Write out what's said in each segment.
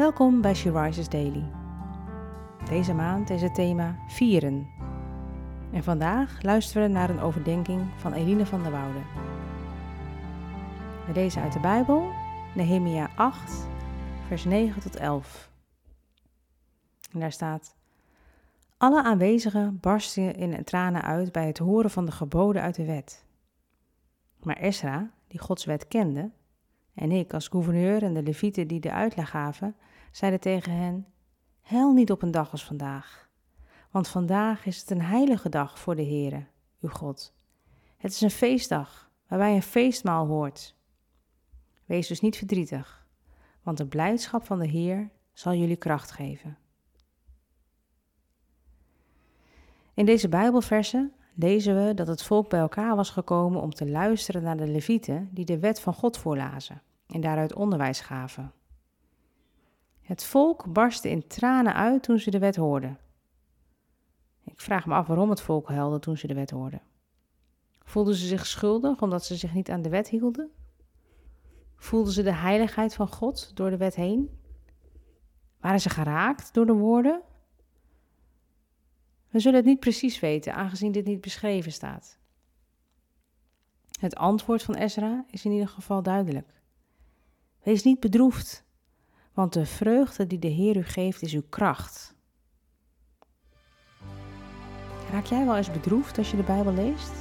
Welkom bij She Rises Daily. Deze maand is het thema Vieren. En vandaag luisteren we naar een overdenking van Eline van der Woude. We lezen uit de Bijbel, Nehemia 8, vers 9 tot 11. En daar staat: Alle aanwezigen barsten in tranen uit bij het horen van de geboden uit de wet. Maar Esra, die Gods wet kende, en ik als gouverneur en de levieten die de uitleg gaven, zeiden tegen hen: Hel niet op een dag als vandaag, want vandaag is het een heilige dag voor de Heere, uw God. Het is een feestdag waarbij een feestmaal hoort. Wees dus niet verdrietig, want de blijdschap van de Heer zal jullie kracht geven. In deze Bijbelversen lezen we dat het volk bij elkaar was gekomen om te luisteren naar de levieten die de wet van God voorlazen en daaruit onderwijs gaven. Het volk barstte in tranen uit toen ze de wet hoorden. Ik vraag me af waarom het volk huilde toen ze de wet hoorden. Voelden ze zich schuldig omdat ze zich niet aan de wet hielden? Voelden ze de heiligheid van God door de wet heen? Waren ze geraakt door de woorden? We zullen het niet precies weten, aangezien dit niet beschreven staat. Het antwoord van Ezra is in ieder geval duidelijk. Wees niet bedroefd, want de vreugde die de Heer u geeft is uw kracht. Raak jij wel eens bedroefd als je de Bijbel leest?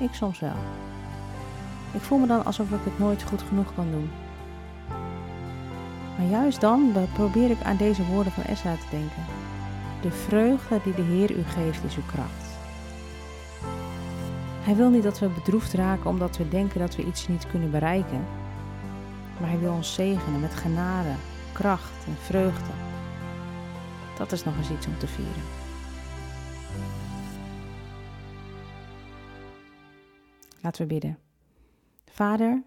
Ik soms wel. Ik voel me dan alsof ik het nooit goed genoeg kan doen. Maar juist dan probeer ik aan deze woorden van Esra te denken. De vreugde die de Heer u geeft is uw kracht. Hij wil niet dat we bedroefd raken omdat we denken dat we iets niet kunnen bereiken. Maar hij wil ons zegenen met genade, kracht en vreugde. Dat is nog eens iets om te vieren. Laten we bidden. Vader,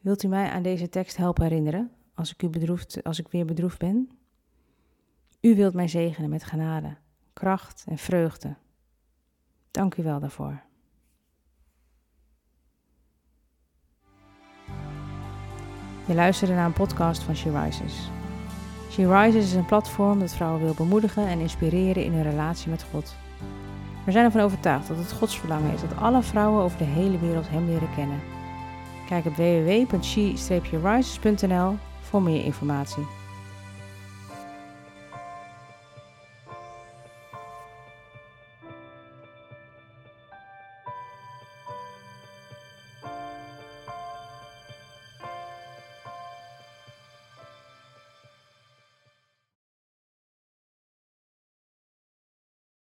wilt u mij aan deze tekst helpen herinneren als ik, u bedroefd, als ik weer bedroefd ben? U wilt mij zegenen met genade, kracht en vreugde. Dank u wel daarvoor. Je luisterde naar een podcast van She Rises. She Rises is een platform dat vrouwen wil bemoedigen en inspireren in hun relatie met God. We zijn ervan overtuigd dat het Gods verlangen is dat alle vrouwen over de hele wereld Hem leren kennen. Kijk op www.she-rises.nl voor meer informatie.